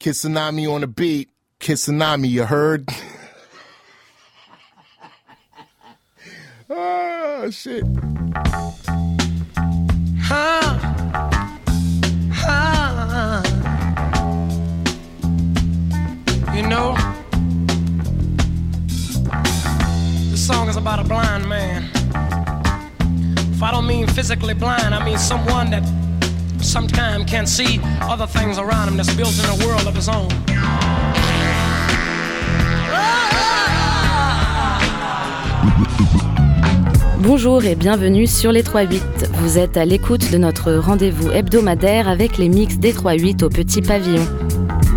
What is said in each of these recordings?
Kid Tsunami on the beat. Kid Tsunami, you heard? oh, shit. Huh. Huh. You know, this song is about a blind man. If I don't mean physically blind, I mean someone that Bonjour et bienvenue sur les 3-8. Vous êtes à l'écoute de notre rendez-vous hebdomadaire avec les mix des 3-8 au Petit Pavillon.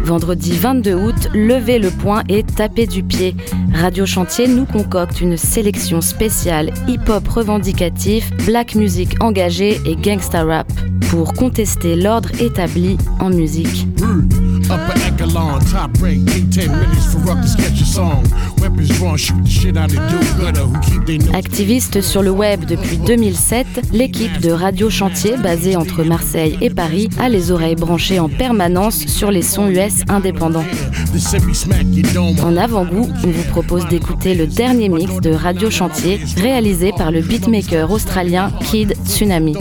Vendredi 22 août, levez le poing et tapez du pied. Radio Chantier nous concocte une sélection spéciale hip-hop revendicatif, black music engagée et gangsta rap pour contester l'ordre établi en musique. Upper echelon, top rank, 8 minutes for rock to sketch a song. Weapons drawn, shoot the shit out of do-gooder who keep they know. Activiste sur le web depuis 2007, l'équipe de Radio Chantier, basée entre Marseille et Paris, a les oreilles branchées en permanence sur les sons US indépendants. En avant-goût, on vous propose d'écouter le dernier mix de Radio Chantier, réalisé par le beatmaker australien Kid Tsunami.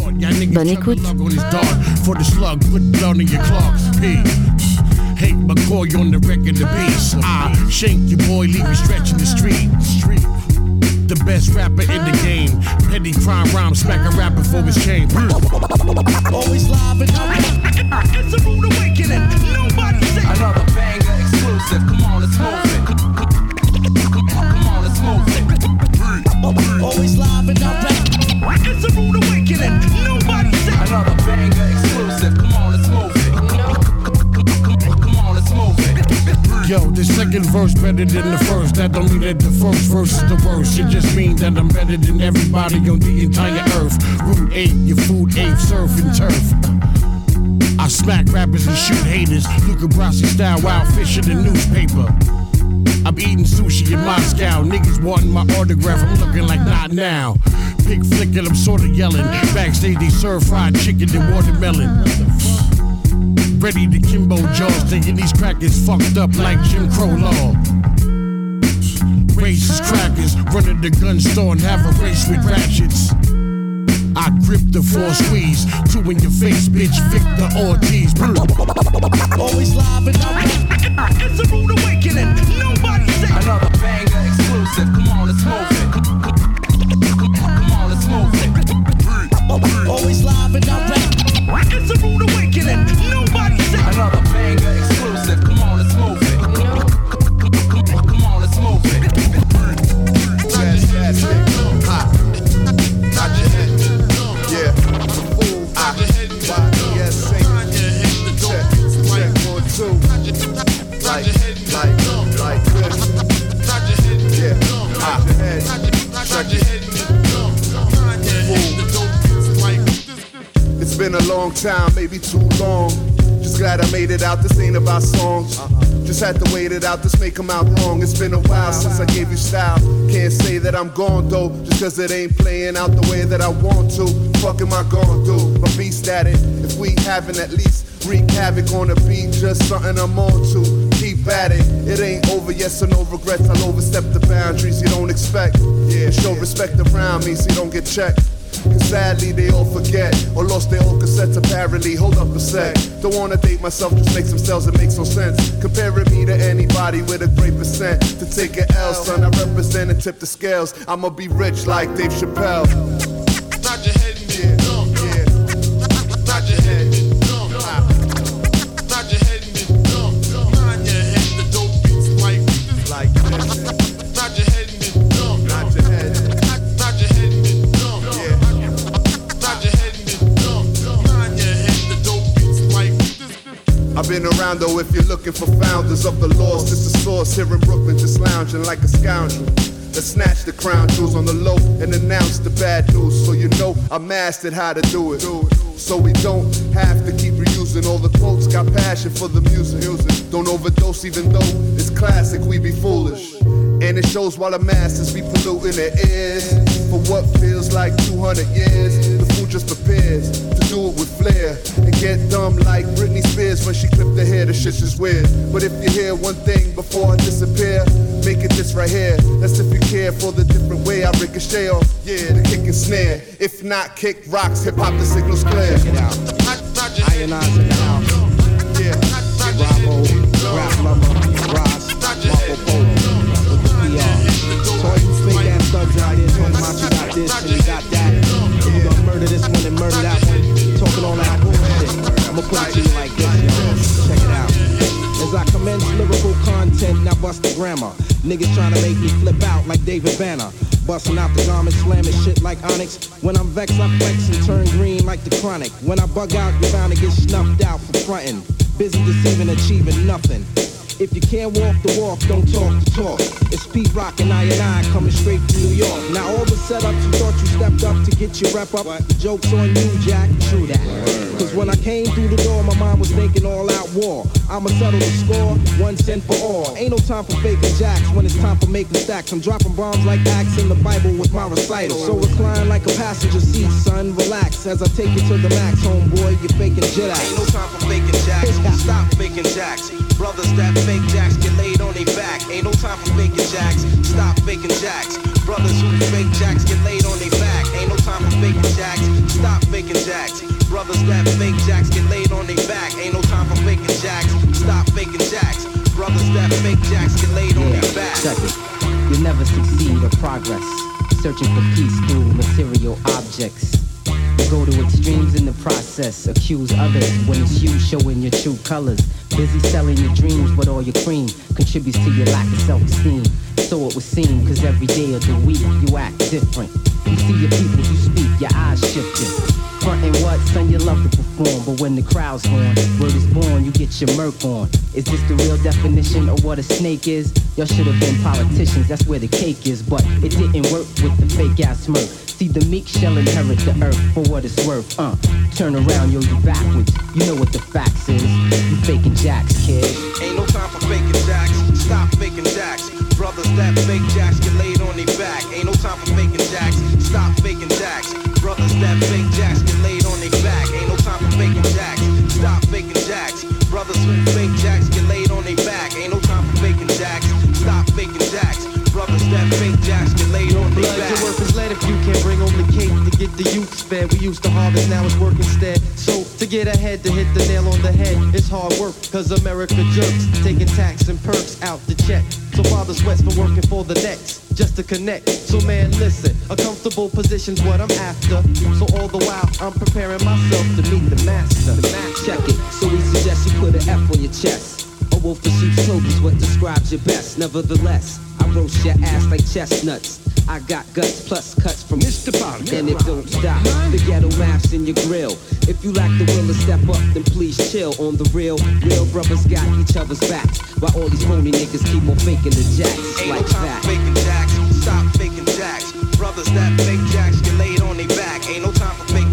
Bonne écoute. McCoy on the record, the beast. I shank your boy, leave you stretching the street. Street. The best rapper in the game. Petty crime rhyme, smack a rapper for his chain. Always live and It's a rude awakening. Nobody say Another banger exclusive. Come on, let's move it. Second verse better than the first. That don't mean that the first verse is the worst. It just means that I'm better than everybody on the entire earth. Root 8, your food 8, surf and turf. I smack rappers and shoot haters. Luca Brasi style, wild fish in the newspaper. I'm eating sushi in Moscow. Niggas wanting my autograph. I'm looking like not now. Pig flicking, I'm sorta yelling. Backstage, they serve fried chicken and watermelon. Ready to Kimbo Jaws, thinking these crackers fucked up like Jim Crow law. Racist crackers, running the gun store and have a race with ratchets. I grip the four squeeze, two in your face, bitch, Victor Ortiz. always live and direct. It's a rude awakening. Nobody say Another banger exclusive. Come on, let's move it. Come, come, come, long time, maybe too long. Just glad I made it out. This ain't about songs. Just had to wait it out. This may come out wrong. It's been a while since I gave you style. Can't say that I'm gone though, just cause it ain't playing out the way that I want to. Fuck am I gonna do? My beast at it. If we haven't at least wreak havoc on the beat, just something I'm on to. Keep at it. It ain't over yes, so no regrets. I'll overstep the boundaries you don't expect. Yeah, show respect around me so you don't get checked. Cause sadly they all forget or lost their old cassettes apparently. Hold up a sec. Don't wanna date myself, just make some sales, it makes no sense. Comparing me to anybody with a great percent. To take an L, son, I represent and tip the scales. I'ma be rich like Dave Chappelle. Though if you're looking for founders of the lost. It's the source here in Brooklyn, just lounging like a scoundrel. That snatch the crown jewels on the low and announce the bad news. So you know I mastered how to do it. So we don't have to keep reusing all the quotes. Got passion for the music. Don't overdose, even though it's classic, we be foolish. And it shows while the masses be polluting their ears. For what feels like 200 years, the just prepares to do it with flair. And get dumb like Britney Spears when she clipped her hair, the shit is weird. But if you hear one thing before I disappear, make it this right here. That's if you care for the different way I ricochet off. Yeah, the kick and snare. If not, kick rocks, hip hop, the signal's clear. Check it out. Ionize it now. Yeah. Bravo, rap lover, Ross, Marco Polo. We are. So all you fake ass thugs out here talking about you got this the grammar. Niggas trying to make me flip out like David Banner. Busting out the garment, slamming shit like Onyx. When I'm vexed, I flex and turn green like the chronic. When I bug out, you're bound to get snuffed out for frontin'. Busy deceiving, achieving nothing. If you can't walk the walk, don't talk the talk. It's Pete Rock and I and I coming straight from New York. Now all the setups you thought you stepped up to get your rep up. The joke's on you, Jack. True that. Cause when I came through the door, my mind was thinking all out war. I'ma settle the score, one cent for all. Ain't no time for faking jacks when it's time for making stacks. I'm dropping bombs like acts in the Bible with my recital. So recline like a passenger seat, son. Relax as I take you to the max, homeboy. You're faking jet Ain't no time for faking jacks. Stop faking jacks. Brothers that fake jacks get laid on their back. Ain't no time for faking jacks. Stop faking jacks. Brothers who fake jacks get laid on their back. Ain't no time for faking jacks. Stop faking jacks. Brothers that fake jacks get laid on their back. Ain't no time for faking jacks. Stop faking jacks. Brothers that fake jacks get laid on their back. Check it. You'll never succeed or progress. Searching for peace through material objects. Go to extremes in the process. Accuse others when it's you showing your true colors. Busy selling your dreams, but all your cream contributes to your lack of self-esteem. So it would seem, cause every day of the week you act different. You see your people, you speak, your eyes shifting. Frontin' what, son, you love to perform, but when the crowd's on, word is born, you get your murk on. Is this the real definition of what a snake is? Y'all should have been politicians, that's where the cake is, but it didn't work with the fake ass smirk. See, the meek shall inherit the earth for what it's worth, uh. Turn around, yo, you backwards. You know what the facts is. You faking jacks, kid. Ain't no time for faking jacks. Stop faking jacks. Brothers that fake jacks get laid on their back. Ain't no time for faking jacks. Stop faking jacks. Brothers that the youth fed. We used to harvest, now it's work instead. So to get ahead, to hit the nail on the head, it's hard work, cause America jerks, taking tax and perks out the check. So father sweats for working for the next, just to connect. So man, listen, a comfortable position's what I'm after. So all the while, I'm preparing myself to meet the master. The master. Check it. So we suggest you put an F on your chest. A wolf in sheep's clothing is what describes your best. Nevertheless, I roast your ass like chestnuts. I got guts plus cuts from Mr. Bobby. And it don't stop. The ghetto maps in your grill. If you lack the will to step up, then please chill. On the real, real brothers got each other's backs. While all these phony niggas keep on faking the jacks. Ain't like no time that. for faking jacks. Stop faking jacks. Brothers that fake jacks get laid on their back. Ain't no time for faking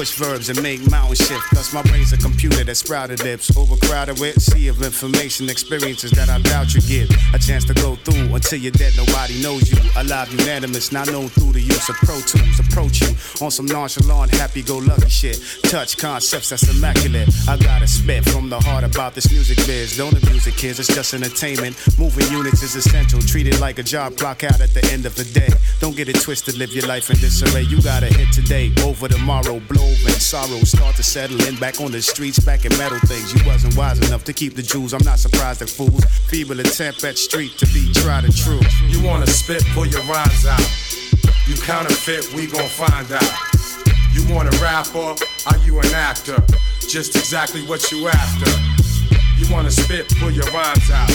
Push verbs and make mountain shift. Thus my brain's a computer that sprouted lips, overcrowded with sea of information, experiences that I doubt you get a chance to go through until you're dead. Nobody knows you. Alive, unanimous, not known through the use of Pro Tools. Approach you on some nonchalant, happy-go-lucky shit. Touch concepts that's immaculate. I gotta spit from the heart about this music biz. Don't abuse it, kids. It's just entertainment. Moving units is essential. Treat it like a job clock out at the end of the day. Don't get it twisted. Live your life in disarray. You gotta hit today, over tomorrow, blow and sorrow. Start to settle in back on the streets, back in metal things. You wasn't wise enough to keep the jewels. I'm not surprised that fools feeble attempt at street to be tried and true. You wanna spit, pull your rhymes out. You counterfeit, we gon' find out. You want a rapper? Are you an actor? Just exactly what you after. You wanna spit, pull your rhymes out.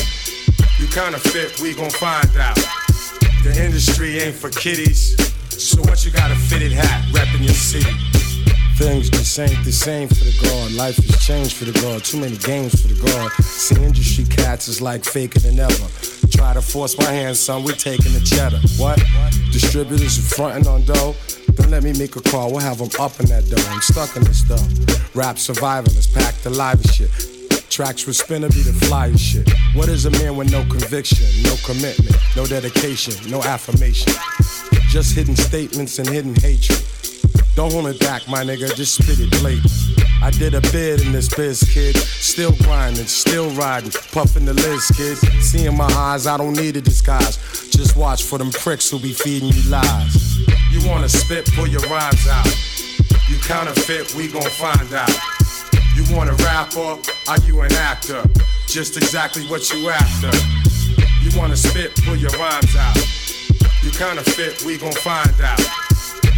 You counterfeit, we gon' find out. The industry ain't for kiddies. So what you got a fitted hat, reppin' your city? Things just ain't the same for the guard. Life has changed for the guard. Too many games for the guard. See, industry cats is like faker than ever. Try to force my hand, son, we taking the cheddar. What? Distributors are fronting on dough. Then let me make a call, we'll have them up in that dough. I'm stuck in this stuff. Rap survivalists, pack the live shit. Tracks with spinner be the flyest shit. What is a man with no conviction, no commitment, no dedication, no affirmation? Just hidden statements and hidden hatred. Don't hold it back, my nigga, just spit it late. I did a bid in this biz, kid. Still grinding, still riding, puffing the list, kid. Seeing my eyes, I don't need a disguise. Just watch for them pricks who be feeding you lies. You wanna spit, pull your rhymes out. You counterfeit, we gon' find out. You wanna a rapper? Are you an actor? Just exactly what you after. You wanna spit, pull your rhymes out. You counterfeit, we gon' find out.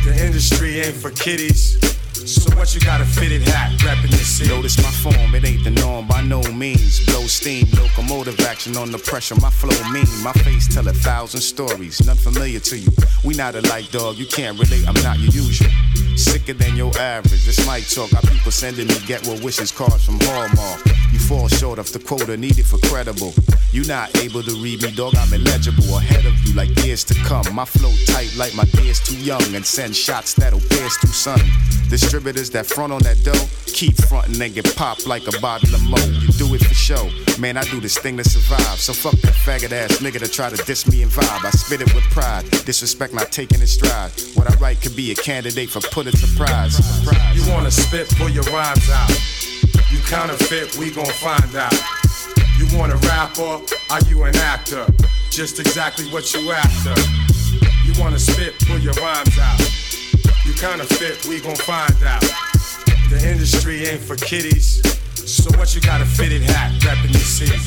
The industry ain't for kiddies. So what you got a fitted hat, rapping your city? Notice my form, it ain't the norm by no means. Blow steam, locomotive action on the pressure. My flow mean, my face tell a thousand stories. None familiar to you. We not alike, dog. You can't relate. I'm not your usual. Sicker than your average. This mic talk. Got people sending me get well wishes cards from Hallmark. Fall short of the quota needed for credible. You not able to read me, dog. I'm illegible ahead of you like years to come. My flow tight like my days too young and send shots that'll pierce through sun. Distributors that front on that dough keep frontin' and get popped like a bottle of mo. You do it for show. Man, I do this thing to survive. So fuck that faggot ass nigga to try to diss me and vibe. I spit it with pride. Disrespect not taking it stride. What I write could be a candidate for Pulitzer Prize. You wanna spit, pull your rhymes out. You counterfeit, we gon' find out. You want a rapper? Are you an actor? Just exactly what you after. You wanna spit, pull your rhymes out. You counterfeit, we gon' find out. The industry ain't for kiddies. So what you got a fitted hat, rapping your city?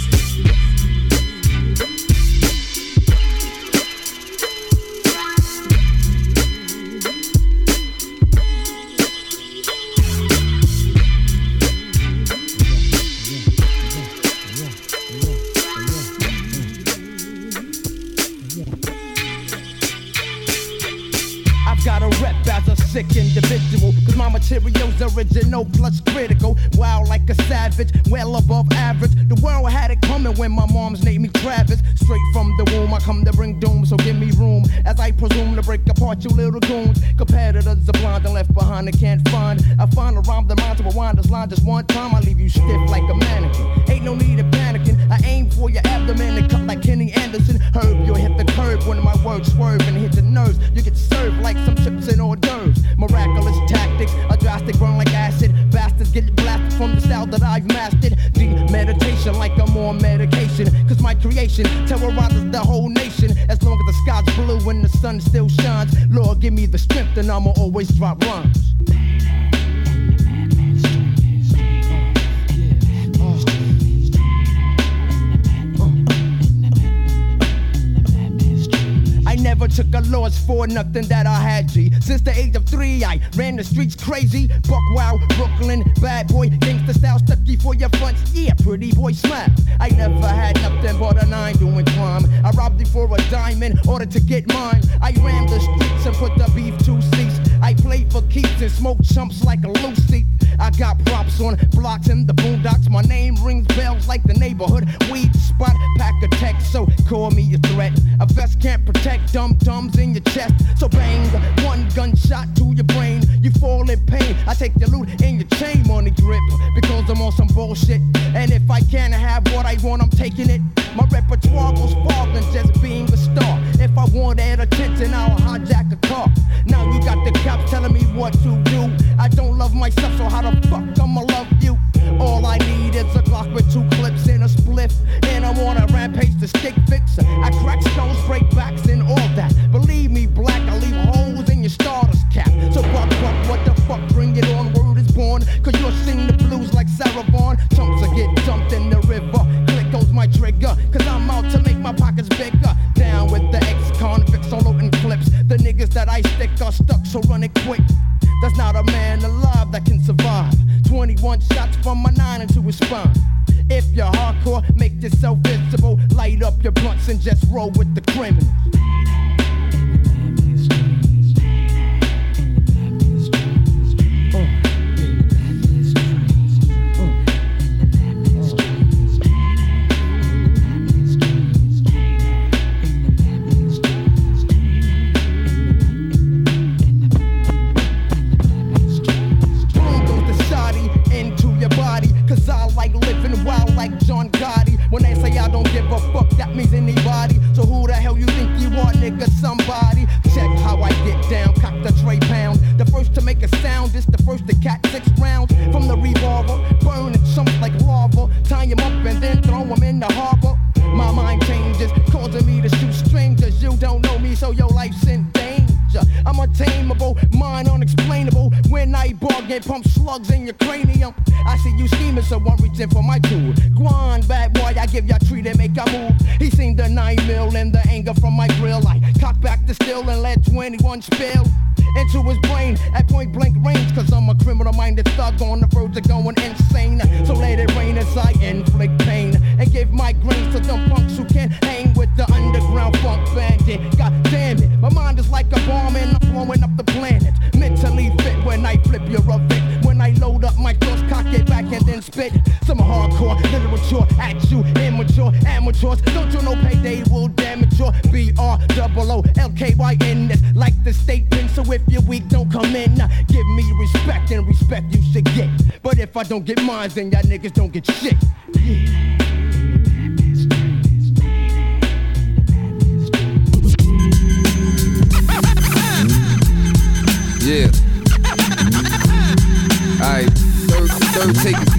Material's original plus critical. Wild like a savage, well above average. The world had it coming when my mom's named me Travis. Straight from the womb, I come to bring doom, so give me room. As I presume to break apart you little goons. Competitors are blind and left behind and can't find. I find a rhyme that rhymes to rewind this line just one time. I leave you stiff like a mannequin. Ain't no need in panicking. I aim for your abdomen and cut like Kenny Anderson. Herb, you'll hit the curb when my words swerve and hit the nerves. You get served like some chips and hors d'oeuvres. Miraculous from the style that I've mastered. Deep meditation like I'm on medication. Cause my creation terrorizes the whole nation. As long as the sky's blue and the sun still shines. Lord, give me the strength and I'ma always drop rhymes. Took a loss for nothing that I had, G. Since the age of three, I ran the streets crazy. Buck wild, Brooklyn, bad boy, gangsta style, stucky for your fronts. Yeah, pretty boy smile. I never had nothing but a nine doing crime. I robbed it for a diamond, order to get mine. I ran the streets and put the beef to cease. Played for keeps and smoked chumps like a Lucy. I got props on blocks in the boondocks. My name rings bells like the neighborhood weed spot. Pack a tech, so call me a threat. A vest can't protect dumb dumbs in your chest. So bang, one gunshot to your brain. You fall in pain. I take your loot in your chain money grip because I'm on some bullshit. And if I can't have what I want, I'm taking it. My repertoire goes far than just being a star. If I want wanted attention, I'll hijack a car. Now you got the cops telling me what to do. I don't love myself, so how the fuck I'ma love you? All I need is a Glock with two clips and a spliff. And I'm on a rampage to stick fixer. I crack stones, break backs, and all that. Believe me, black, I leave holes in your starter's cap. So buck, buck, what the fuck? Bring it on, word is born. Cause you're singing the blues like Sarah Vaughan. Chumps are get dumped in the river. Click goes my trigger. Cause I'm out to make my pockets bigger. And just roll with the criminals. The state pin. So if you're weak, don't come in. Give me respect and respect you should get. But if I don't get mine, then y'all niggas don't get shit. Yeah. Yeah. Alright, third, third take.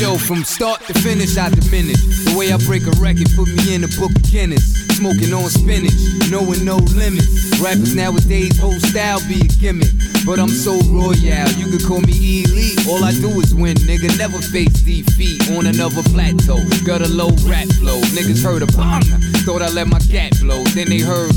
Yo, from start to finish, I diminish. The way I break a record put me in the book of Guinness. Smoking on spinach, knowing no limits. Rappers nowadays, whole style be a gimmick. But I'm so royal, you could call me elite. All I do is win, nigga. Never face defeat on another plateau. Got a low rap flow. Niggas heard a bong. Thought I let my cat blow. Then they heard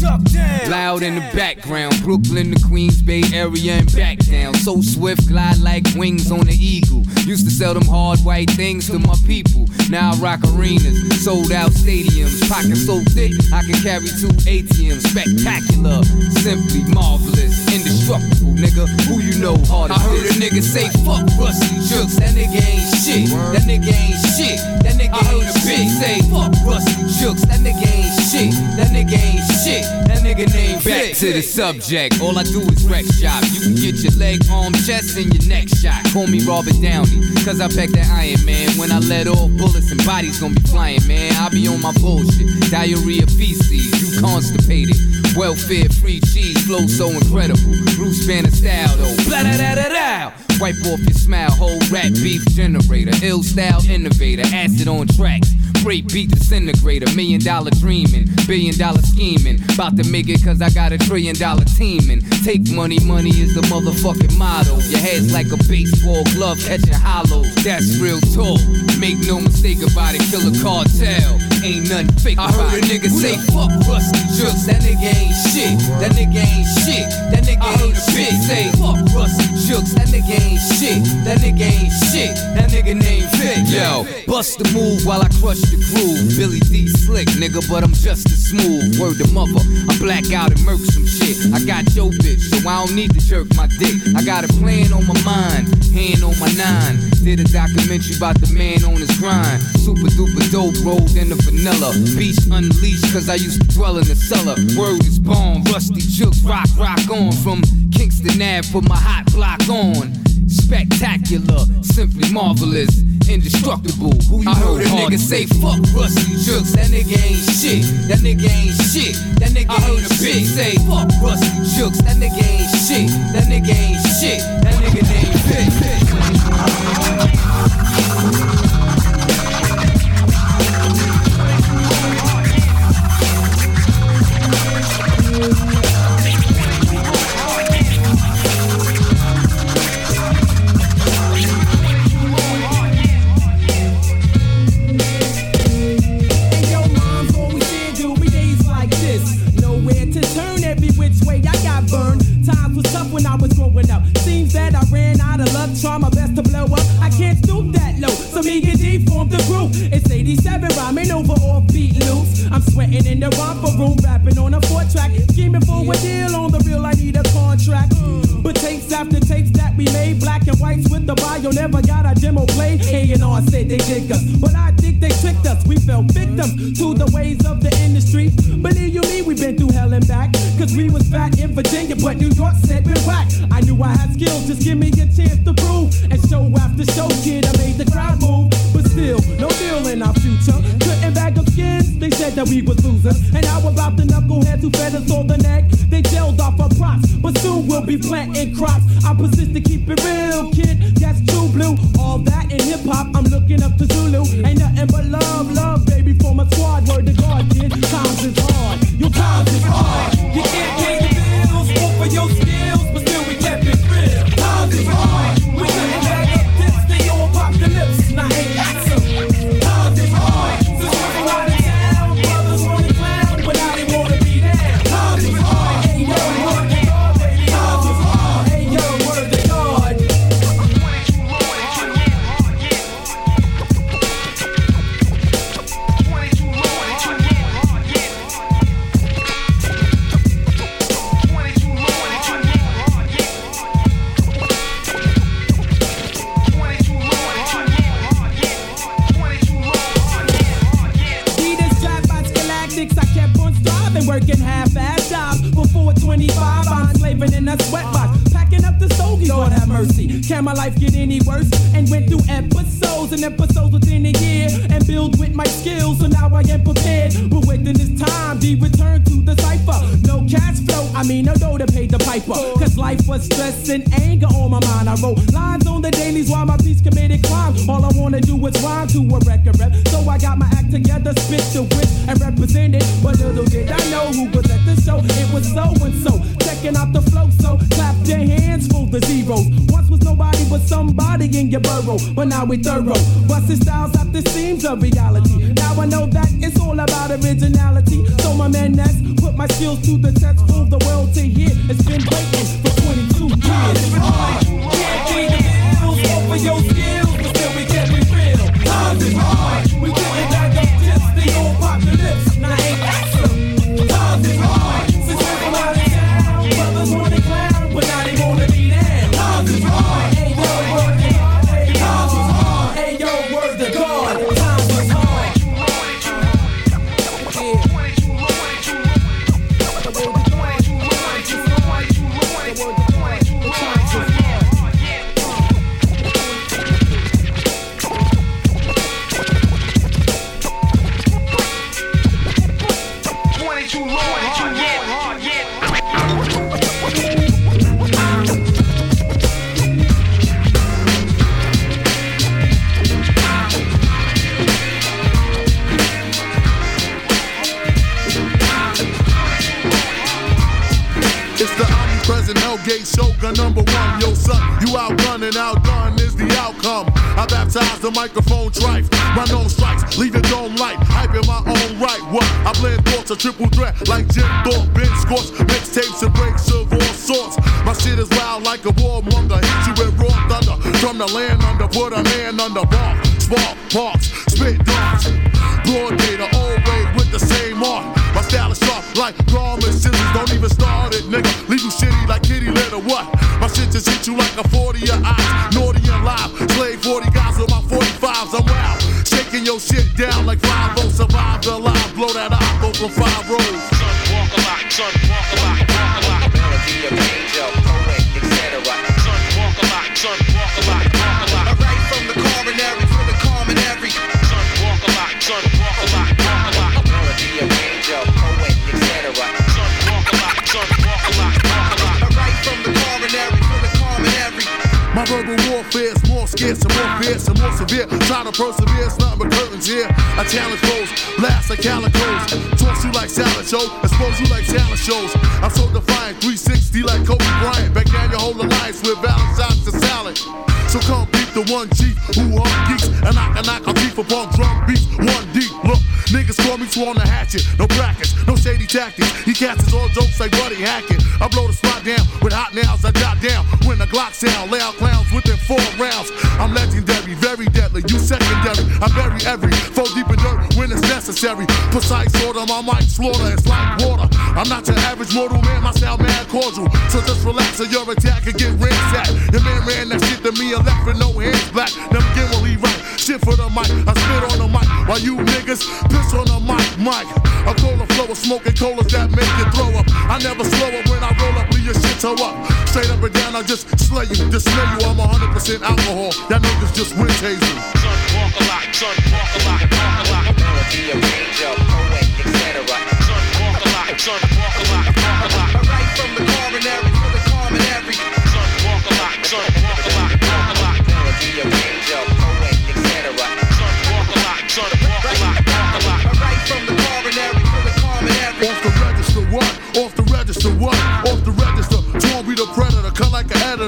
loud in the background. Brooklyn, the Queens Bay area, and back down. So swift, glide like wings on the eagle. Used to sell them hard white things to my people. Now I rock arenas, sold out stadiums. Pockets so thick, I can carry two ATMs. Spectacular, simply marvelous, indestructible, nigga. Who you know hardest? I heard a nigga say fuck Ruste Juxx. That nigga ain't shit. That nigga ain't shit. That nigga ain't a bitch. Say fuck Ruste Juxx. That nigga ain't shit. That nigga ain't shit. That nigga named Back to the subject. All I do is wreck shop. You can get your leg, arm, chest, and your neck shot. Call me Robert Downey, cause I pack that Man. When I let off bullets and bodies gon' be flying, man. I be on my bullshit. Diarrhea feces, you constipated. Welfare free cheese, flow so incredible. Bruce Banner style though. Blah da da da da. Wipe off your smile, whole rap beef generator. Ill style innovator, acid on tracks. Great beat disintegrator, million dollar dreaming, billion dollar scheming. About to make it cause I got a trillion dollar teaming. Take money, money is the motherfucking motto. Your head's like a baseball glove catching hollows. That's real talk. Make no mistake about it, kill a cartel. Ain't nothing fake I heard a nigga say fuck Ruste Juxx. That nigga ain't shit. That nigga ain't shit. That nigga ain't bitch. Say fuck Ruste Juxx. That nigga ain't shit. That nigga ain't shit. That nigga named Vic. Yo, bust the move while I crush the groove. Billy Dee slick, nigga, but I'm just as smooth. Word to mother, I black out and murk some shit. I got your bitch, so I don't need to jerk my dick. I got a plan on my mind, hand on my nine. Did a documentary about the man on his grind. Super duper dope, rolled in the vanilla. Beast unleashed, cause I used to dwell in the cellar. Word is born, Ruste Juxx, rock, rock on. From Kingston Ave, put my hot block on. Spectacular, simply marvelous, indestructible. Who you I heard a nigga say fuck Ruste Juxx. That nigga ain't shit. That nigga ain't shit. That nigga I heard a bitch say fuck Ruste Juxx. That nigga ain't shit. That nigga ain't shit. That nigga named Vic. They dig us, but I think they tricked us. We fell victims to the ways of the industry. Believe you me, we've been through hell and back. Cause we was fat in Virginia, but New York said we're whack. I knew I had skills, just give me a chance to prove. And show after show, kid, I made the crowd move. No deal in our future. Couldn't bag skins, they said that we was losers. And how about the knuckleheads who fed us on the neck? They jailed off our props, but soon we'll be planting crops. I persist to keep it real, kid. That's true blue. All that in hip hop, I'm looking up to Zulu. Ain't nothing but love, love, baby, for my squad. Word to God, kid. Times is hard. Your times is hard. And episodes within a year, and build with my skills. So now I am prepared. But within this time, the return to the cipher. No cash flow, I mean no dough to pay the piper. Cause life was stress and anger on my mind. I wrote lines on the dailies while my piece committed crime. All I wanna do is rhyme to a record rep. So I got my act together, spit the whip and represent it. But little did I know who was at the show. It was so and so. Checking out the flow, so clap your hands for the zeros. Somebody in your burrow. But now we thorough. Busting styles at the seams of reality. Now I know that it's all about originality. So my man Ness put my skills to the test. Prove the world to hear. It's been waiting for 22 years. Can't be the bills over your skills, but still we kept it real. Times is hard. We couldn't number one. Yo, son, you outdone and outdone is the outcome. I baptize the microphone trife. My nose strikes, leave the dome light. Hype in my own right. What? I blend thoughts, a triple threat like Jim Thorpe, Ben Scorch, mixtapes and breaks of all sorts. My shit is loud like a warmonger. Hit you with raw thunder. From the land under, put a man under bar. Spark, parks, spit dogs. Broad day, the old way with the same art. My style is sharp like garment scissors. Don't even start it, nigga. Leave you shitty like kitty litter. What? Just hit you like a 40 your eyes. Naughty and live. Slave 40 guys with my 45s. I'm wild. Shaking your shit down like 5 0. Survive the live. Blow that eye. Go from five Try to persevere, it's nothing but curtains here. I challenge foes, blast like calicos. Toss you like salad show, expose you like talent shows. I'm so defiant, 360 like Kobe Bryant. Back down your whole alliance with Valentine's to salad. So come beat the one G who are geeks. And I can knock a beef upon drum beats, one deep. Look, niggas call me sworn the hatchet. No brackets, no shady tactics. He casts all jokes like Buddy Hackett. I blow the spot down with hot nails I jot down. When the Glock sound, lay out clowns within four rounds. I'm legendary, very deadly. You secondary. I bury every four deep in dirt when it's necessary. Precise order, my mic slaughter. It's like water. I'm not your average mortal man. My style mad cordial. So just relax or your attack can get ransacked. Your man ran that shit to me and left with no hands black. Never again will he right. Shit for the mic. I spit on the mic while you niggas piss on the mic. Mic. I call the flow of smoking colas that make you throw up. I never slow up when I roll up, leave your shit toe up. Straight up and down, I just slay you, display you. I'm 100% alcohol. That niggas just wind tasing. Son, walk a lot, son, walk a lot, walk a lot. Melody, arranger, poet, etc. Son, walk a lot, son, walk a lot,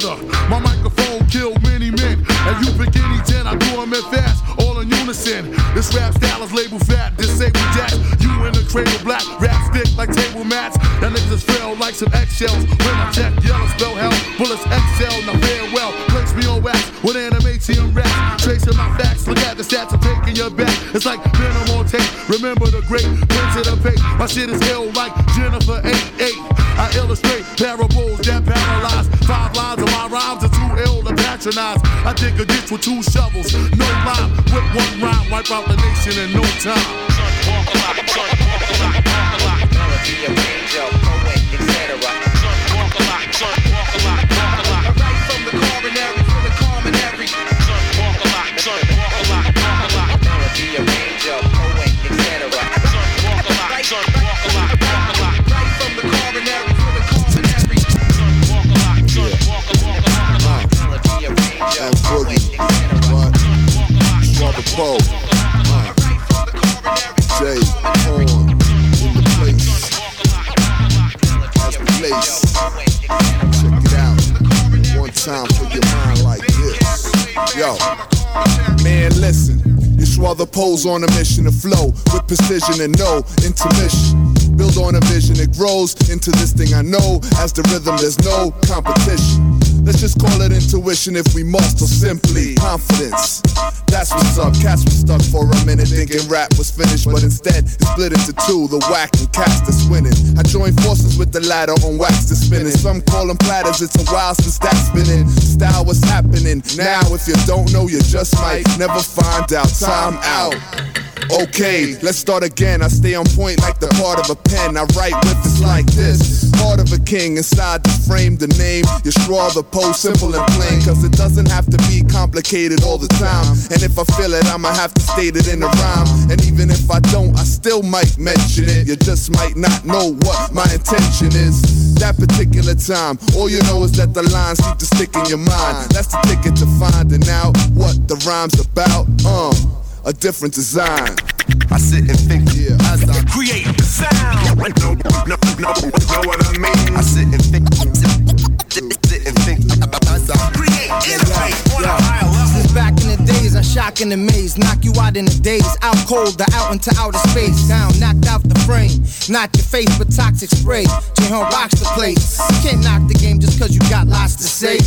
editor. My microphone killed many men. And you pick any 10, I do them in fast, all in unison. This rap style is labeled fat, disabled jacks. You in the cradle black, rap stick like table mats. That niggas feel like some eggshells. When I check yellow, spell hell, bullets excel, now farewell. Place me on wax with animation rap. Tracing my facts, look at the stats, I'm taking your back. It's like venom on tape. Remember the great prince of fake. My shit is ill like Jennifer 8-8. Patronize. I dig a ditch with two shovels, no lime. With one rhyme, wipe out the nation in no time. Walk a lot, walk a lot, walk a lot. Melody, arranger, poet, the. One time your mind like this. Yo, man, listen. Poles on a mission to flow with precision and no intermission. Build on a vision, it grows into this thing I know. As the rhythm, there's no competition. Let's just call it intuition if we must, or simply confidence. That's what's up. Cats was stuck for a minute thinking rap was finished, but instead it split into two the whack and cats that's winning. I joined forces with the ladder on wax to spinning. Some call them platters, it's a while since that's spinning. Style was happening. Now, if you don't know, you just might never find out. Time out. Okay, let's start again. I stay on point like the part of a pen. I write riffs like this. Part of a king inside the frame, the name. You draw the pose simple and plain. Cause it doesn't have to be complicated all the time. And if I feel it, I'ma have to state it in a rhyme. And even if I don't, I still might mention it. You just might not know what my intention is. That particular time, all you know is that the lines keep to stick in your mind. That's the ticket to finding out what the rhyme's about. Uh, a different design. I sit and think Yeah. as I create the sound. No, no, no, know what I mean? I sit and think, sit, sit and think as I create, innovate on a higher level. Back shock and amaze, knock you out in the days, out cold, the out into outer space, down, knocked out the frame, not your face, but toxic spray. J-Hunt rocks the place. You can't knock the game just cause you got lots to say.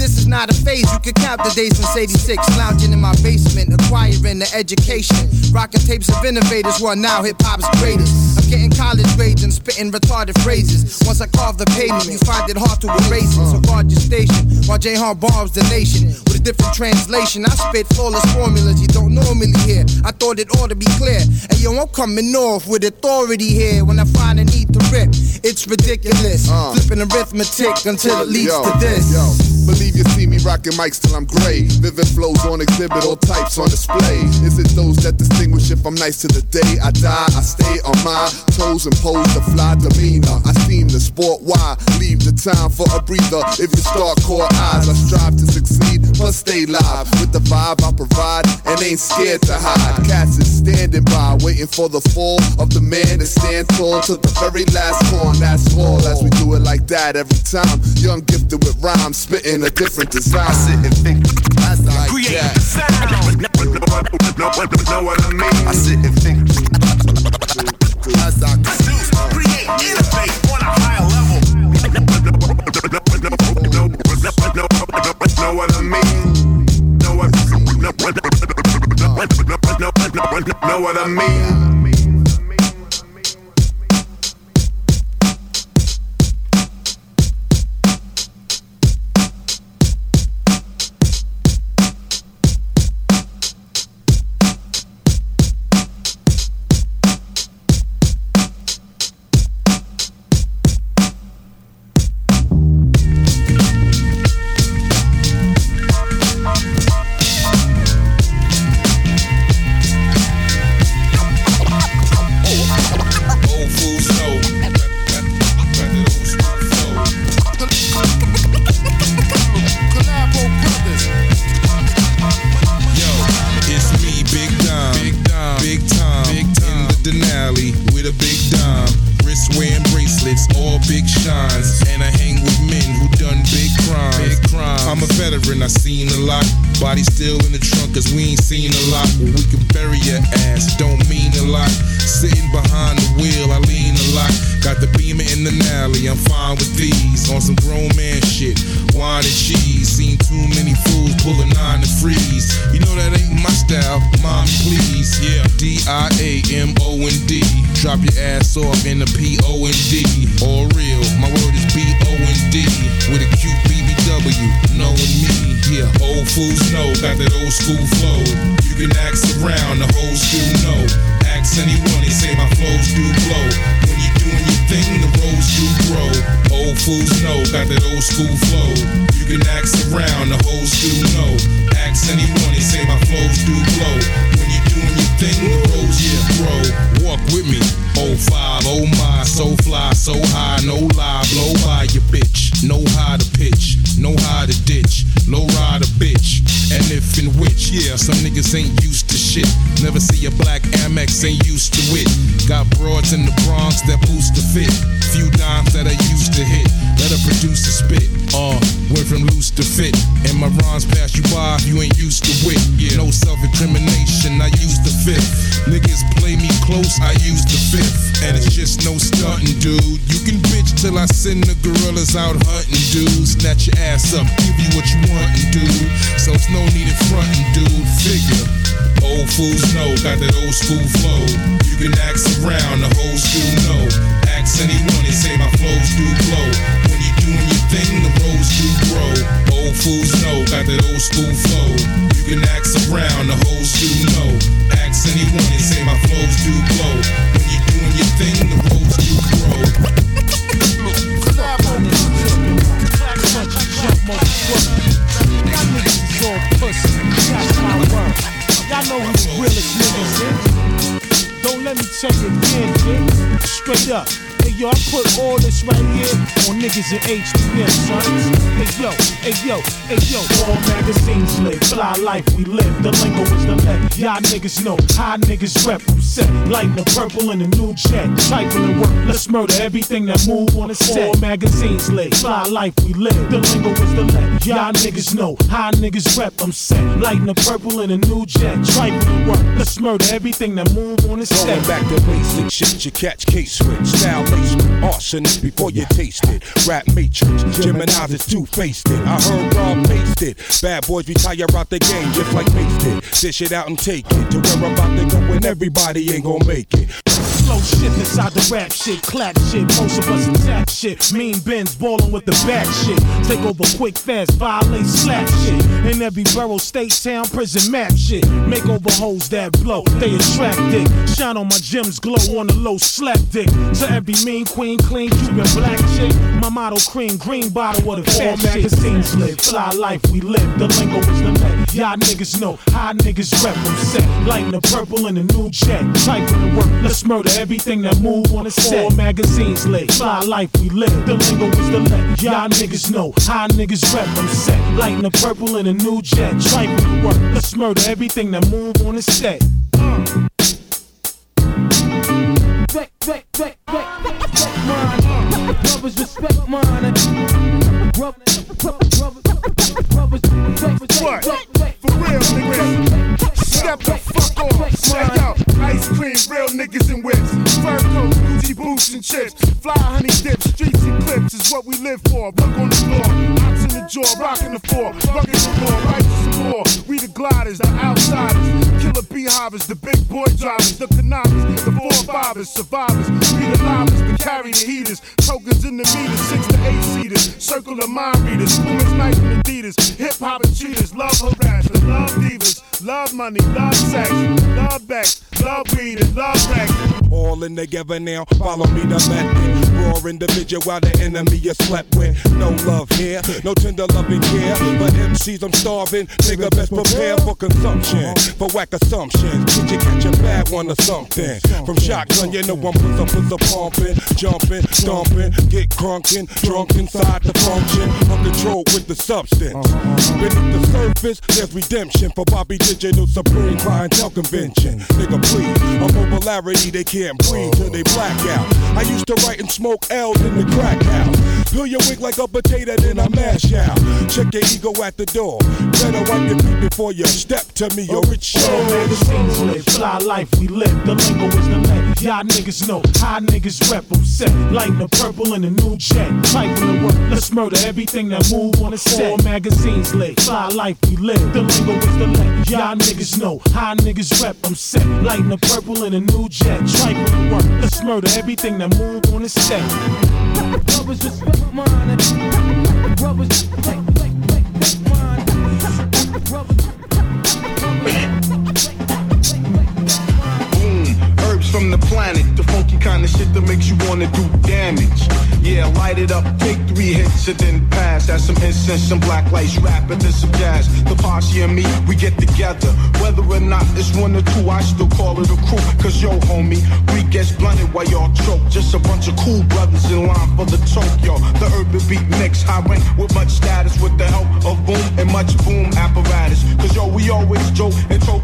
This is not a phase, you can count the days since 86, lounging in my basement, acquiring the education, rocking tapes of innovators who are now hip hop's greatest. I'm getting college grades and spitting retarded phrases. Once I carve the pavement, you find it hard to erase it. So guard your station while J Hunt bombs the nation with a different translation. I spit flawless formulas you don't normally hear. I thought it ought to be clear. And yo, I'm coming off with authority here when I find a need to rip. It's ridiculous. Uh. Flipping arithmetic until it leads yo, to this. Yo, believe you see me rocking mics till I'm gray. Vivid flows on exhibit, all types on display. Is it those that distinguish if I'm nice to the day I die? I stay on my toes and pose the fly demeanor. I seem to sport why leave the time for a breather. If you start core eyes, I strive to succeed, but stay live with the vibe I provide and ain't scared to hide. Cats is standing by, waiting for the fall of the man to stand tall to the very last horn. That's all as we do it like that every time. Young gifted with rhymes, spitting a different design. I sit and think as I create create Yeah. sound. Know what I mean? I sit and think. As I produce, create, innovate on a higher level. Know what I mean? Know what? Know what I mean? Your ass off in the P O N D. All real, my word is B O N D. With a cute BBW, knowing me. Yeah, old fools know, got that old school flow. You can ask around, the whole school know. Ask anyone, they say my flows do blow. When you doing your thing, the roads do grow. Old fools know, got that old school flow. You can ask around, the whole school know. Ask anyone, they say my flows do blow. When you doing your thing, the roads yeah grow. Walk with me, oh five, oh my, so fly, so high, no lie, blow by your bitch. Know how to pitch, know how to ditch, low ride a bitch. And if in which, yeah, some niggas ain't used to shit. Never see a black Amex, ain't used to it. Got broads in the Bronx that boost the fit. Few dimes that I used to hit. Let a spit. Uh, went from loose to fit. And my rhymes pass you by you ain't used to wit. Yeah, no self incrimination, I use the fifth. Niggas play me close, I use the fifth. And it's just no stunting, dude. You can bitch till I send the gorillas out hunting, dude. Snatch your ass up, give you what you want, dude. So it's no need in fronting, dude. Figure. Old fools know, got that old school flow. You can ask around, the whole school know. Ask anyone, they say my flows do blow. Doing your thing, the roads do grow. Old fools know, got that old school flow. You can ask around, the whole school know. Ask anyone, they say my flows do blow. When you doing your thing, the roads do grow. Y'all know who the realest niggas is. Don't let me you again, kid. Straight up. Yo, I put all this right here on niggas in HBM, sons. Hey yo, hey yo, hey yo, all magazines lit, fly life we live. The lingo is the let y'all niggas know how niggas rep. Who set lighting the purple in the new jet, typing the work. Let's murder everything that move on the set. All magazines lit, fly life we live. The lingo is the let y'all niggas know how niggas rep. I'm set, lighting the purple in a new jet, typing the work. Let's murder everything that move on the set. Going back to basic shit, you catch case switch, style lacement, arsenic before you taste it. Rap matrix, Gemini's is two faced it. I heard Rob paced it. Bad boys retire out the game just like Mace did. Dish it out and take it to where I'm about to go when everybody ain't gonna make it. Slow shit inside the rap shit, clap shit. Most of us attack shit. Mean Benz ballin' with the back shit. Take over quick, fast, violate, slap shit. In every borough, state, town, prison, map shit. Make over hoes that blow, they attract dick. Shine on my gems, glow on the low, slap dick. To every mean queen, clean, Cuban black chick. My motto cream, green bottle of the fat All magazines lit, fly life we live. The lingo is the let. Y'all niggas know how niggas rep them set. Lighting the purple in the new jet. Typing the work, let's murder everything that move on the set. All magazines lit, fly life we live. The lingo is the let. Y'all niggas know how niggas rep. I'm set. Lighting the purple in a new jet. Typing the work, let's murder everything that move on the set. Respect, respect, respect, respect mine. Brothers respect mine. Brothers, brothers, brothers, brothers, respect, respect, respect. real niggas. Step the fuck off. Check out ice cream, real niggas and whips. Fur coat, Gucci boots and chips. Fly honey dips, streets and clips is what we live for. Work on the floor, ops in the jaw, rocking the floor. Rugged the floor, righteous floor. We the gliders, the outsiders. Killer beehives, the big boy drivers, the cananas, the four fivers, survivors. We the livers, the carry the heaters. Tokens in the meters, six to eight seaters. Circle of mind readers, Pumas, Nike, and Adidas. Hip hop and cheaters, love harassers, love divas. Love money, love sex, love Bex, love weed, and love Rex. All in together now, follow me to method. Raw individual while the enemy is slept with. No love here, no tender loving care. But MCs, I'm starving. Nigga, best prepare for consumption. For whack assumptions. Did you catch a bad one or something? From shotgun, you know I'm puss up, puss up, pumping, jumping, stomping, get crunking, drunk inside the function. Uncontrolled with the substance. Beneath the surface, there's redemption for Bobby Digital Supreme Clientele Convention. Nigga, please, a popularity they can't breathe till they black out. I used to write and smoke L's in the crack house. Peel your wig like a potato, then I mash out. Check your ego at the door. Better wipe your feet before you step to me, you're rich show. magazines live, fly life we live. The lingo is the net. Y'all niggas know how niggas rep set. Lighting the purple in the new jet. Trifling work, let's murder everything that move on the set. All magazines live, fly life we live. The lingo is the net. Y'all niggas know how niggas rep them set. Lighting the purple in a new jet. Let's murder everything that move on the set. Brothers respect mine. Brothers take, from the planet, the funky kind of shit that makes you wanna do damage. Yeah, light it up, take three hits and then pass. Add some incense, some black lights, rap and some jazz. The posse and me, we get together. Whether or not it's one or two, I still call it a crew. Cause yo, homie, we get blunted while y'all choke. Just a bunch of cool brothers in line for the choke, yo. The urban beat mix, high rank with much status with the help of boom and much boom apparatus. Cause yo, we always joke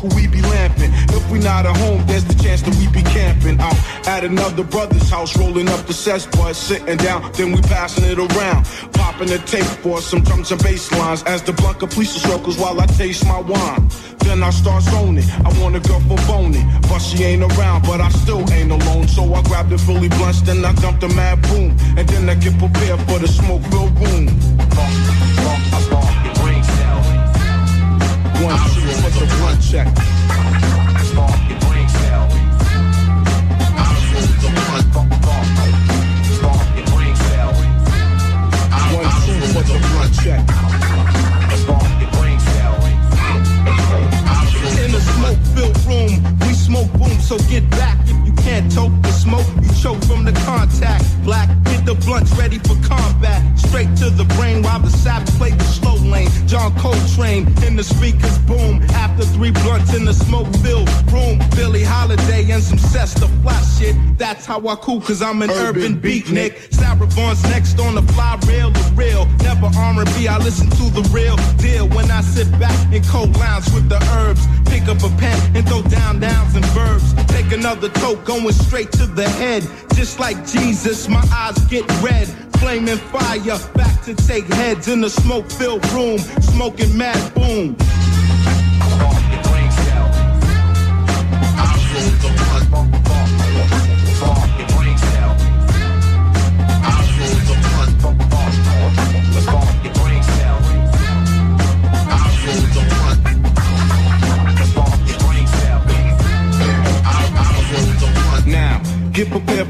when we be lamping. If we not at home, there's the chance that we be camping out at another brother's house, rolling up the cess bud, sitting down, then we passing it around. Popping the tape for some drums and bass lines as the blunt completes the circles while I taste my wine. Then I start zoning. I want a girl for boning, but she ain't around, but I still ain't alone. So I grab the Philly blunts, then I dump the mad boom, and then I get prepared for the smoke filled room. One two for the blunt check. One two for the blunt check. Smoke boom, so get back. If you can't toke the smoke, you choke from the contact. Black, get the blunts ready for combat. Straight to the brain while the saps play the slow lane. John Coltrane in the speakers boom. After three blunts in the smoke filled room, Billie Holiday and some Sesta flat shit. That's how I cool, cause I'm an urban, beatnik. Sarah Vaughn's next on the fly rail to real. Never R&B, I listen to the real deal. When I sit back in cold lounge with the herbs, pick up a pen and throw down downs and verbs. Take another toke, going straight to the head. Just like Jesus, my eyes get red. Flaming fire, back to take heads in the smoke filled room. Smoking mad boom. Now,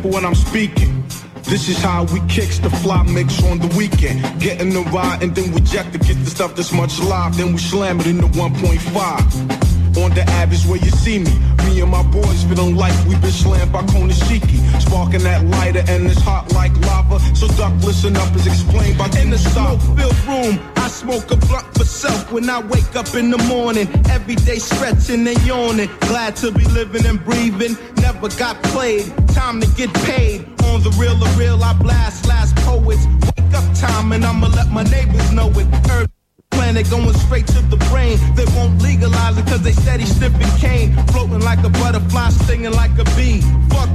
get for what I'm speaking. This is how we kicks the fly mix on the weekend. Getting the ride and then we jack to get the stuff that's much live. Then we slam it into 1.5. On the average where you see me, me and my boys feeling like we been slammed by Konishiki. Sparking that lighter and it's hot like lava. So duck, listen up as explained by In the smoke filled room, I smoke a blunt for self when I wake up in the morning. Every day stretching and yawning. Glad to be living and breathing. Never got played. Time to get paid. On the real, the real, I blast last poets. Wake up time and I'ma let my neighbors know it. Earth planet going straight to the brain. They won't legalize it cause they steady sniffing cane. Floating like a butterfly, stinging like a bee. Fuck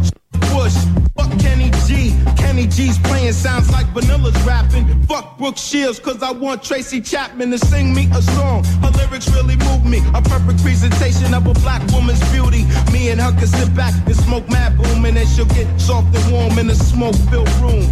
Bush, fuck Kenny G. Kenny G's playing sounds like Vanilla's rapping. Fuck Brooke Shields, cause I want Tracy Chapman to sing me a song. Her lyrics really move me. A perfect presentation of a black woman's beauty. Me and her can sit back and smoke mad boom, and she'll get soft and warm in a smoke filled room.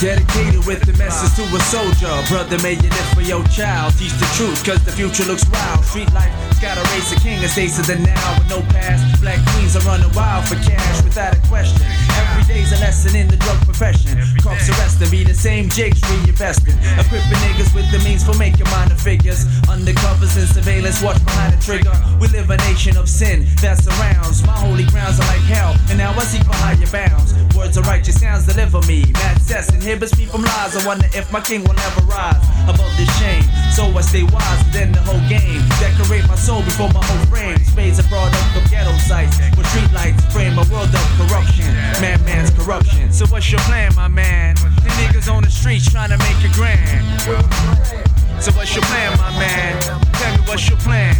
Dedicated with the message to a soldier. Brother, may you live for your child. Teach the truth, cause the future looks wild. Street life has got to raise a king and stays to the now with no past. Black queens are running wild for cash without a question. Every day's a lesson in the drug profession. Cops arresting me, the same jigs reinvesting. Equipping niggas with the means for making minor figures. Undercovers and surveillance, watch behind the trigger. We live a nation of sin that surrounds. My holy grounds are like hell, and now I seek for higher bounds. Words of righteous sounds deliver me. Mad cess inhibits me from lies. I wonder if my king will ever rise above this shame. So I stay wise within the whole game. Decorate my soul before my whole frame. Spades a product of ghetto sites. With street lights frame a world of corruption. Madman's corruption. So what's your plan, my man? The niggas on the streets trying to make it grand. So what's your plan, my man? Tell me what's your plan.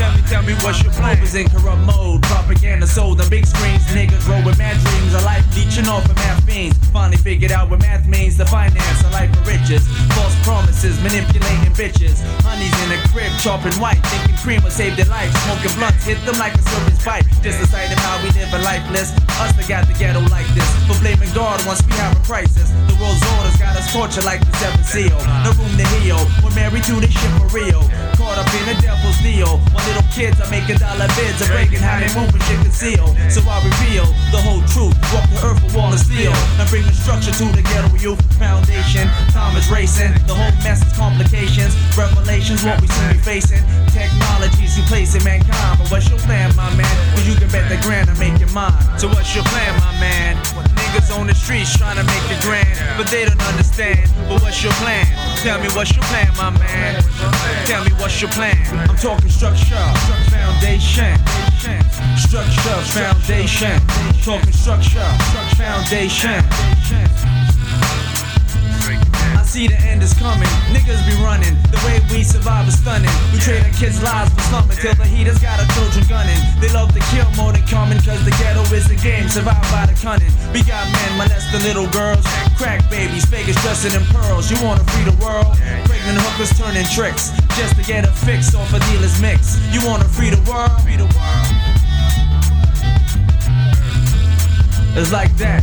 Tell me, tell me what's your plan. Is in corrupt mode, propaganda sold on big screens. Niggas roll with mad dreams, a life leeching off of math fiends. Finally figured out what math means to finance a life of riches. False promises, manipulating bitches. Honey's in a crib, chopping white, thinking cream will save their life. Smoking blunts, hit them like a serpent's pipe. Just a sight of how we live a lifeless. Us that got the ghetto like this. For blaming God once we have a crisis. The world's orders got us tortured like the seventh seal. No room to heal. We're married to this shit for real. Caught up in the devil's deal. When little kids are making dollar bids and breaking how they move and shit conceal. So I reveal the whole truth. Walk the earth with wall of steel. And bring the structure to the ghetto youth foundation. Time is racing. The whole mess is complications. Revelations, what we soon be facing. Technologies replacing mankind. But what's your plan, my man? Cause you can bet the grand and make it mine. So what's your plan, my man? Niggas on the streets trying to make it grand. But they don't understand. But what's your plan? Tell me what's your plan, my man. Tell me what's your plan. I'm talking structure, foundation. Structure, foundation. Talking structure, foundation. I see the end is coming. Niggas be running. The way we survive is stunning. We trade our kids' lives for slumming till the heaters got our children gunning. They love to kill more than coming cause the ghetto is a game. Survived by the cunning. We got men molest the little girls. Crack babies, Vegas dressing in pearls. You wanna free the world? Pregnant hookers turning tricks just to get a fix off a dealer's mix. You wanna free the world? Free the world. It's like that.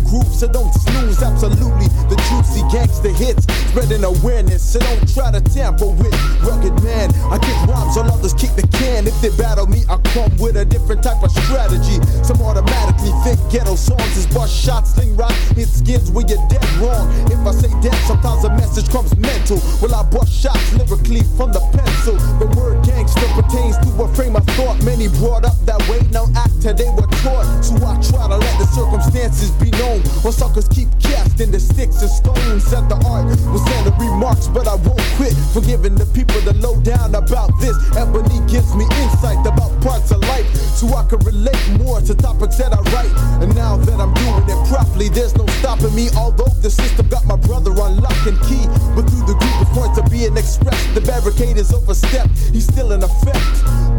groups, so don't snooze. Absolutely, the juicy gangster hits, spreading awareness. So don't try to tamper with rugged man. I kick rhymes, all others kick the can. If they battle me, I come with a different type of strategy. Some automatically think ghetto songs is bust shots, sling rock, hit skins when you're dead wrong. If I say dead, sometimes a message comes mental. Well, I bust shots lyrically from the pencil. The word gangster pertains to a frame of thought. Many brought up that way, now actor they were taught. So I try to let the circumstances be known. Or suckers keep casting the sticks and stones at the art. Was the remarks, but I won't quit. Forgiving the people to low down about this. Ebony gives me insight about parts of life. So I can relate more to topics that I write. And now that I'm doing it properly, there's no stopping me. Although the system got my brother on lock and key. But through the group of points are being expressed, the barricade is overstepped. He's still in effect.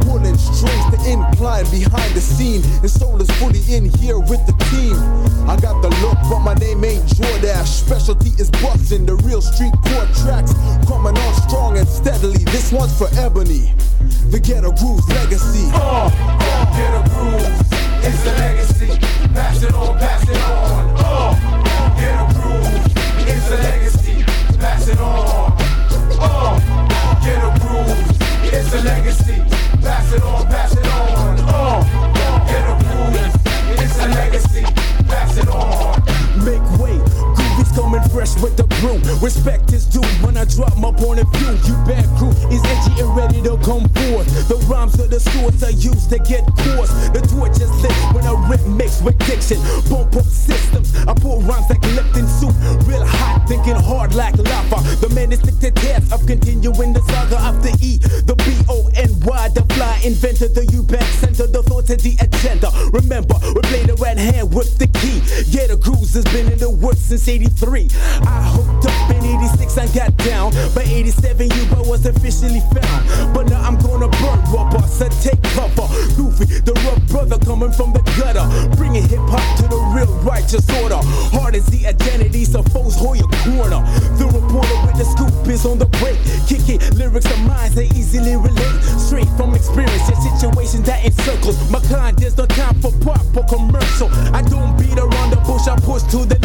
Pulling strings to incline behind the scene. And soul is fully in here with the team. I got specialty is busting the real street core tracks. Coming on strong and steadily. This one's for Ebony, the Ghetto Grooves legacy. Uh, uh, Ghetto Grooves is the legacy. Pass it on, pass it on. Uh, Ghetto Grooves is the legacy. Pass it on. Uh, Ghetto Grooves is the legacy. Pass it on, pass it on. Uh, Respect is due when I drop my point of view. You bad crew is edgy and ready to come forth. The rhymes are the source I use to get coarse. The torch is lit when I rip mix with diction. Bump up systems. I pull rhymes like Lipton soup. Real hot, thinking hard like lava. The man is stick to death of continuing the saga of the E. The B O N Y, the fly inventor, the U back center, the thought to the agenda. Remember, we play the red hand with the key. Yeah, the cruise has been in the woods since 83. I hooked up in 86 I got down. But 87, you was officially found. But now I'm gonna burn rubber, so take cover. Goofy, the rough brother coming from the gutter. Bringing hip hop to the real righteous order. Hard as the identity, so foes hold your corner. The reporter with the scoop is on the break. Kicking lyrics of minds they easily relate. Straight from experience, your situation that encircles. My kind, there's no time for pop or commercial. I don't beat around the bush, I push to the.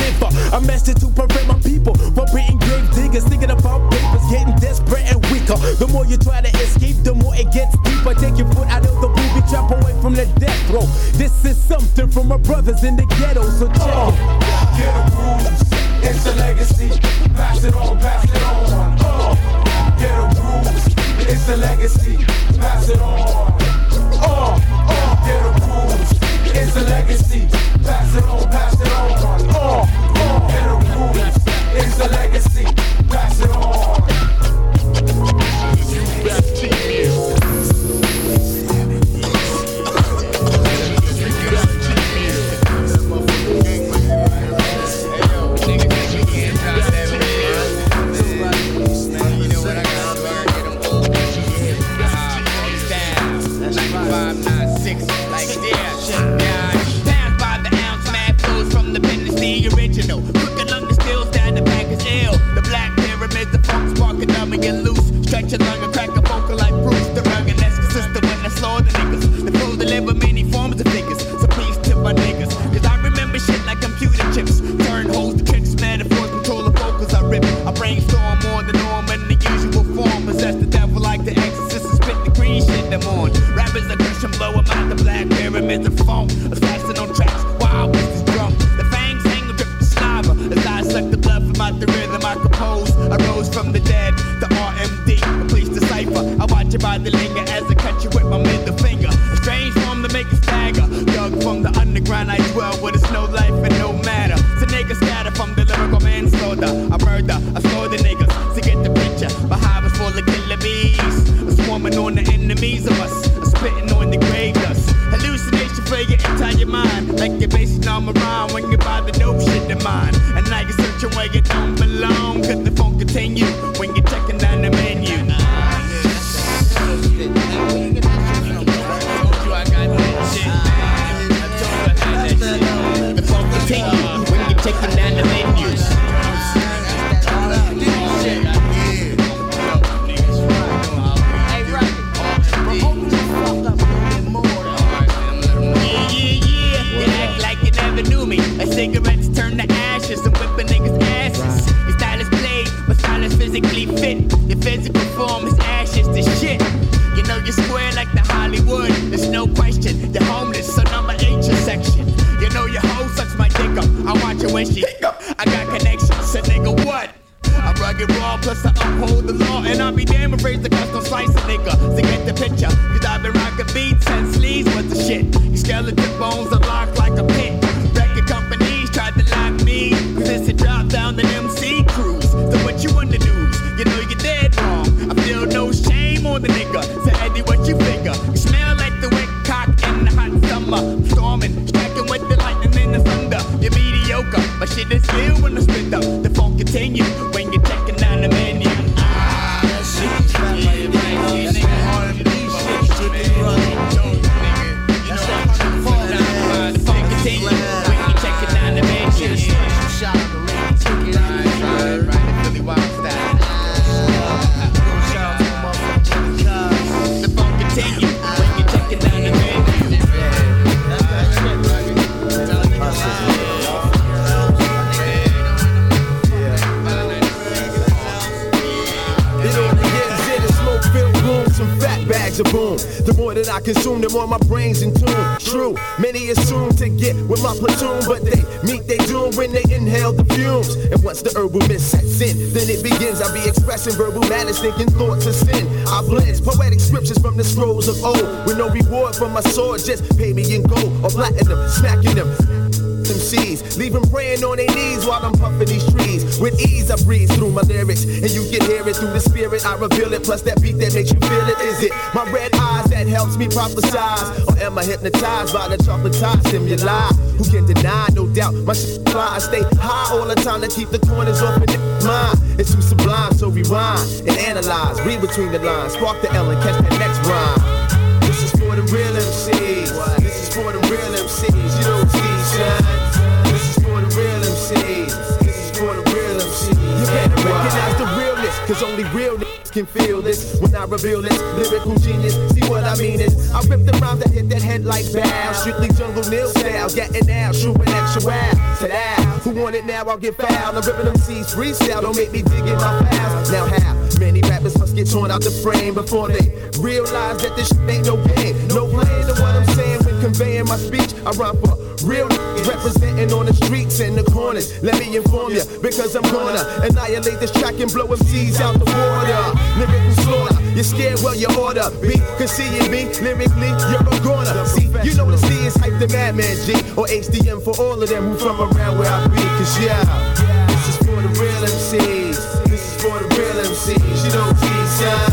A message to prevent my people from being grave diggers. Thinking about papers, getting desperate and weaker. The more you try to escape, the more it gets deeper. Take your foot out of the booby trap away from the death row. This is something from my brothers in the ghetto, so check it. Ghetto rules, it's a legacy. Pass it on, pass it on. Uh, consume them on my brains in tune. True, many assume to get with my platoon, but they meet they doom when they inhale the fumes. And once the herbal mist sets in, then it begins. I'll be expressing verbal madness, thinking thoughts of sin. I blend poetic scriptures from the scrolls of old with no reward for my sword. Just pay me in gold or platinum, smacking them MCs. Leave them praying on their knees while I'm puffing these trees. With ease, I breathe through my lyrics, and you can hear it through the spirit. I reveal it, plus that beat that makes you feel it. Is it my red eyes that helps me prophesize? Or am I hypnotized by the traumatized stimuli? Who can deny? No doubt, my shit fly. I stay high all the time to keep the corners open in mind. It's too sublime, so rewind and analyze. Read between the lines, spark the L and catch that next rhyme. This is for the real cause only real niggas can feel this. When I reveal this lyrical genius, see what I mean is I rip the rhymes that hit that head like bow. Strictly jungle nil style, getting out, shooting extra wild. To that, who want it now? I'll get foul. I'm ripping them C's freestyle, don't make me dig in my fouls. Now how? Many rappers must get torn out the frame before they realize that this shit ain't no game. No playing to what I'm saying when conveying my speech. I rhyme for real representing on the streets and the corners. Let me inform ya, because I'm gonna annihilate this track and blow MCs out the water. Lyrical slaughter, you're scared, well, you order. B, seeing me lyrically, you're a goner. See, you know the C is hype the Madman G, or HDM for all of them who from around where I be. Cause yeah, this is for the real MCs. This is for the real MCs. You know T-Shine.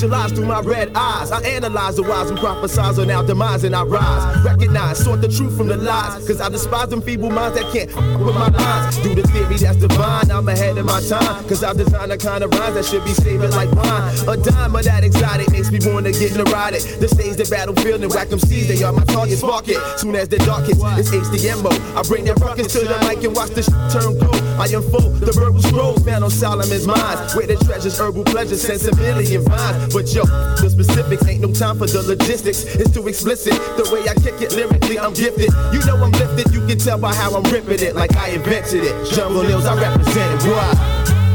Visualize through my red eyes, I analyze the wise who prophesize on our demise and I rise. Recognize, sort the truth from the lies. Cause I despise them feeble minds that can't with my lines. Do the theory that's divine, I'm ahead of my time. Cause I've designed the kind of rhymes that should be saving like wine. A dime of that exotic makes me wanna get neurotic. The stage, the battlefield, and whack them seeds, they are my target. Spark it, soon as the dark hits, it's HDM mode. I bring that ruckus to the mic and watch the sh- turn cold. I unfold the verbal scrolls found on Solomon's minds. Where the treasures, herbal pleasures, sensibility and vines. But yo, the specifics ain't no time for the logistics. It's too explicit. The way I kick it lyrically, I'm gifted. You know I'm lifted, you can tell by how I'm ripping it, like I invented it. Jungle Nils, I represent it. Why?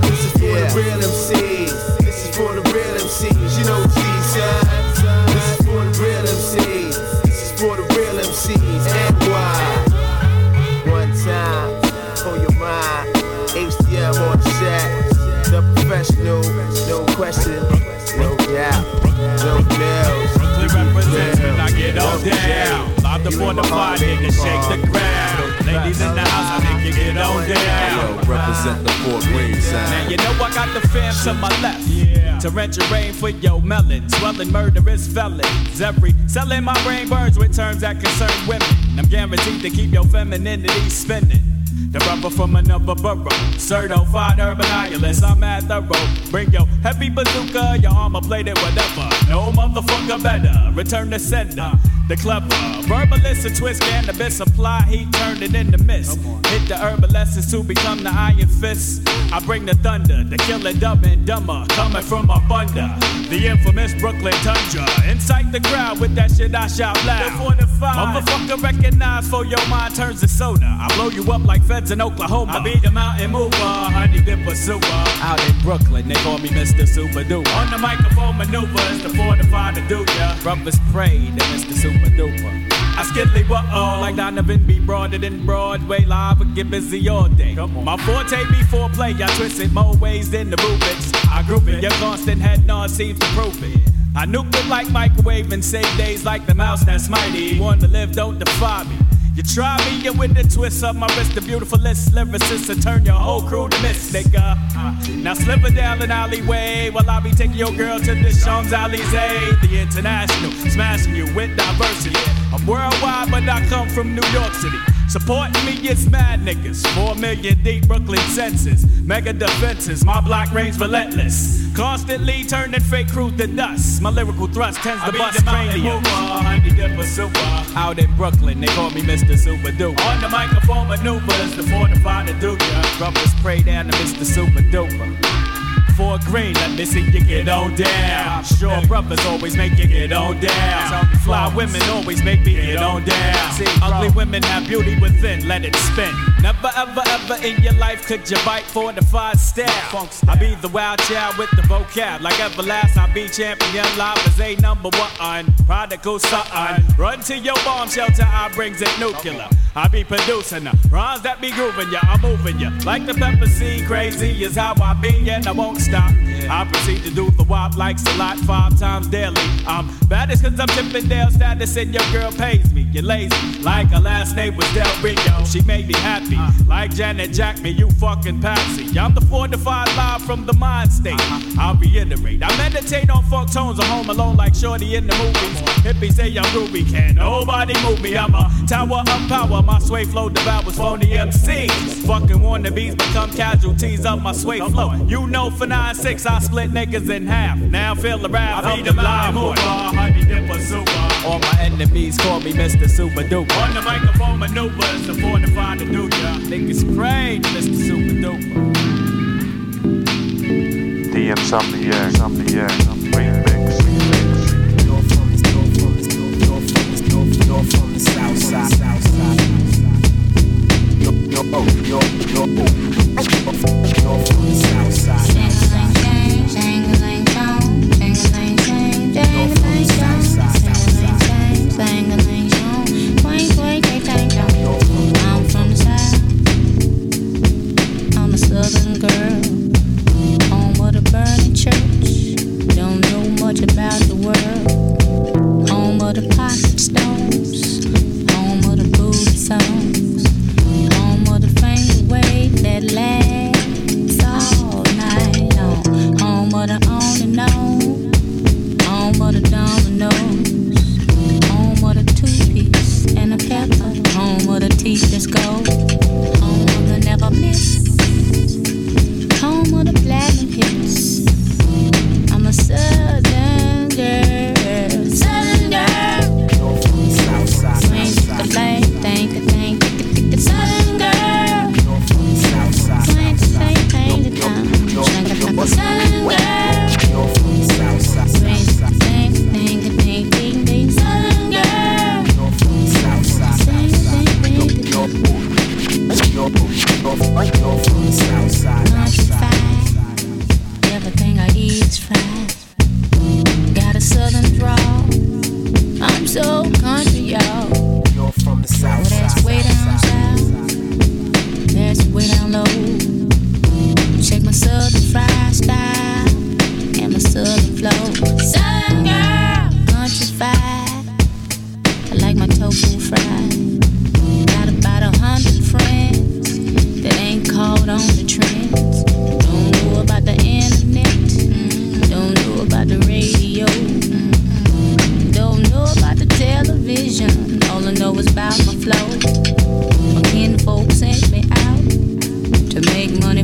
This is for the real MCs. This is for the real MCs. You know T-Shine. This is for the real MCs. This is for the real MCs. And why? One time, on your mind. HDM on the set. The professional, no question, no doubt. No nails. Brooklyn representing, I get on down. Live the fortified nigga, shake the ground. Ladies in the house, I think get on down. Represent the Fort Wayne Now you know I got the fam to my left. Torrential rain for your melon. Swelling murderous felons. Every selling my brain burns with terms that concern women. I'm guaranteed to keep your femininity spinning. The rubber from another borough. Certified nihilist, I'm at thorough. Bring your heavy bazooka, your armor plated, whatever. No motherfucker better. Return the sender. The clever verbalist, a twist cannabis, apply he turn it into mist. Hit the herbal to become the iron fist. I bring the thunder, the killer dumb and dumber, coming from up under the infamous Brooklyn tundra. Incite the crowd with that shit I shout loud. Motherfucker recognize for your mind turns to soda. I blow you up like feds in Oklahoma. I be the mountain mover, honey dipper super. Out in Brooklyn, they call me Mr. Super Duper. On the microphone maneuvers to fortify the do ya. Rubbers pray to Mr. Super Duper. I skidly what oh like Donovan be broader than Broadway live and get busy all day. My forte be foreplay, I twist it more ways than the Rubik's. I group it, your constant head nod seems to prove it. I nuke it like microwave and save days like the mouse that's mighty. Want to live, don't defy me. You try me and with the twist of my wrist, the beautiful list lyricist to turn your whole crew to miss, nigga. Uh, now slip her down an alleyway while I be taking your girl to the Champs Elysees, the international, smashing you with diversity. I'm worldwide, but I come from New York City. Supporting me is mad niggas, four million deep Brooklyn census, mega defenses, my block reigns relentless. Constantly turning fake crew to dust. My lyrical thrust tends to bust cranium. Out in Brooklyn, they call me Mr. Super Duper. On the microphone maneuvers to fortify the duper. Rubbers spray down to Mr. Super Duper. For green, let me see you get on down. Sure, brothers always make you get on down. Fly women always make me get on down. See, ugly women have beauty within, let it spin. Never ever ever in your life could you bite for the five step. I be the wild child with the vocab. Like everlast, I be champion live as a number one. Prodigal son. Run to your bomb shelter, I brings it nuclear. I be producing the rhymes that be grooving ya, I'm moving ya. Like the pepper seed, crazy is how I be, and I won't stop. I proceed to do the wop like a lot five times daily. I'm baddest cause I'm tipping status and your girl pays me. You're lazy, like her last name was Del Rio. She made me happy, like Janet Jack me, you fucking patsy. I'm the fortified live from the mind state. I'll reiterate, I meditate on funk tones of home alone like Shorty in the movies. Hippies say I'm groovy, can't nobody move me. I'm a tower of power, my sway flow devours phony MCs. Fucking wannabes become casualties of my sway flow. You know for 9-6 I split niggas in half. Now feel the rap, I be the live boy. Honey dipper super. All my enemies call me Mr. Super Duper. On the microphone maneuvers, the fortified to do ya. Niggas pray, Mr. Super Duper. The insomniac, insomniac, remix. North from the south side, south side. Yo, yo, yo, yo, North from the south side, southern fried style. And my southern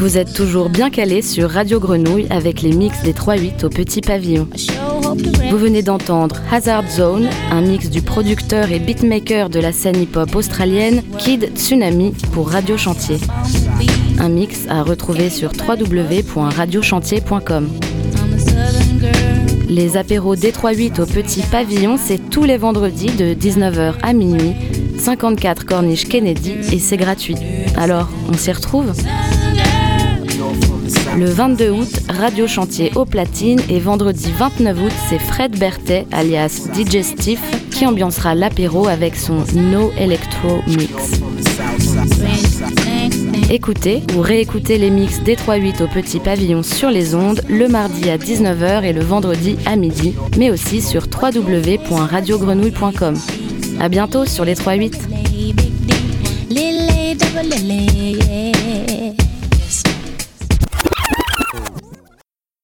Vous êtes toujours bien calé sur Radio Grenouille avec les mix des 3-8 au Petit Pavillon. Vous venez d'entendre Hazard Zone, un mix du producteur et beatmaker de la scène hip-hop australienne Kid Tsunami pour Radio Chantier. Un mix à retrouver sur www.radiochantier.com. Les apéros D38 au Petit Pavillon, c'est tous les vendredis de 19h à minuit, 54 Corniche Kennedy et c'est gratuit. Alors, on s'y retrouve? Le 22 août, Radio Chantier au platine et vendredi 29 août, c'est Fred Berthet, alias Steve, qui ambiancera l'apéro avec son No Electro Mix. Écoutez ou réécoutez les mix D38 au Petit Pavillon sur les ondes le mardi à 19h et le vendredi à midi, mais aussi sur www.radiogrenouille.com. A bientôt sur les 38.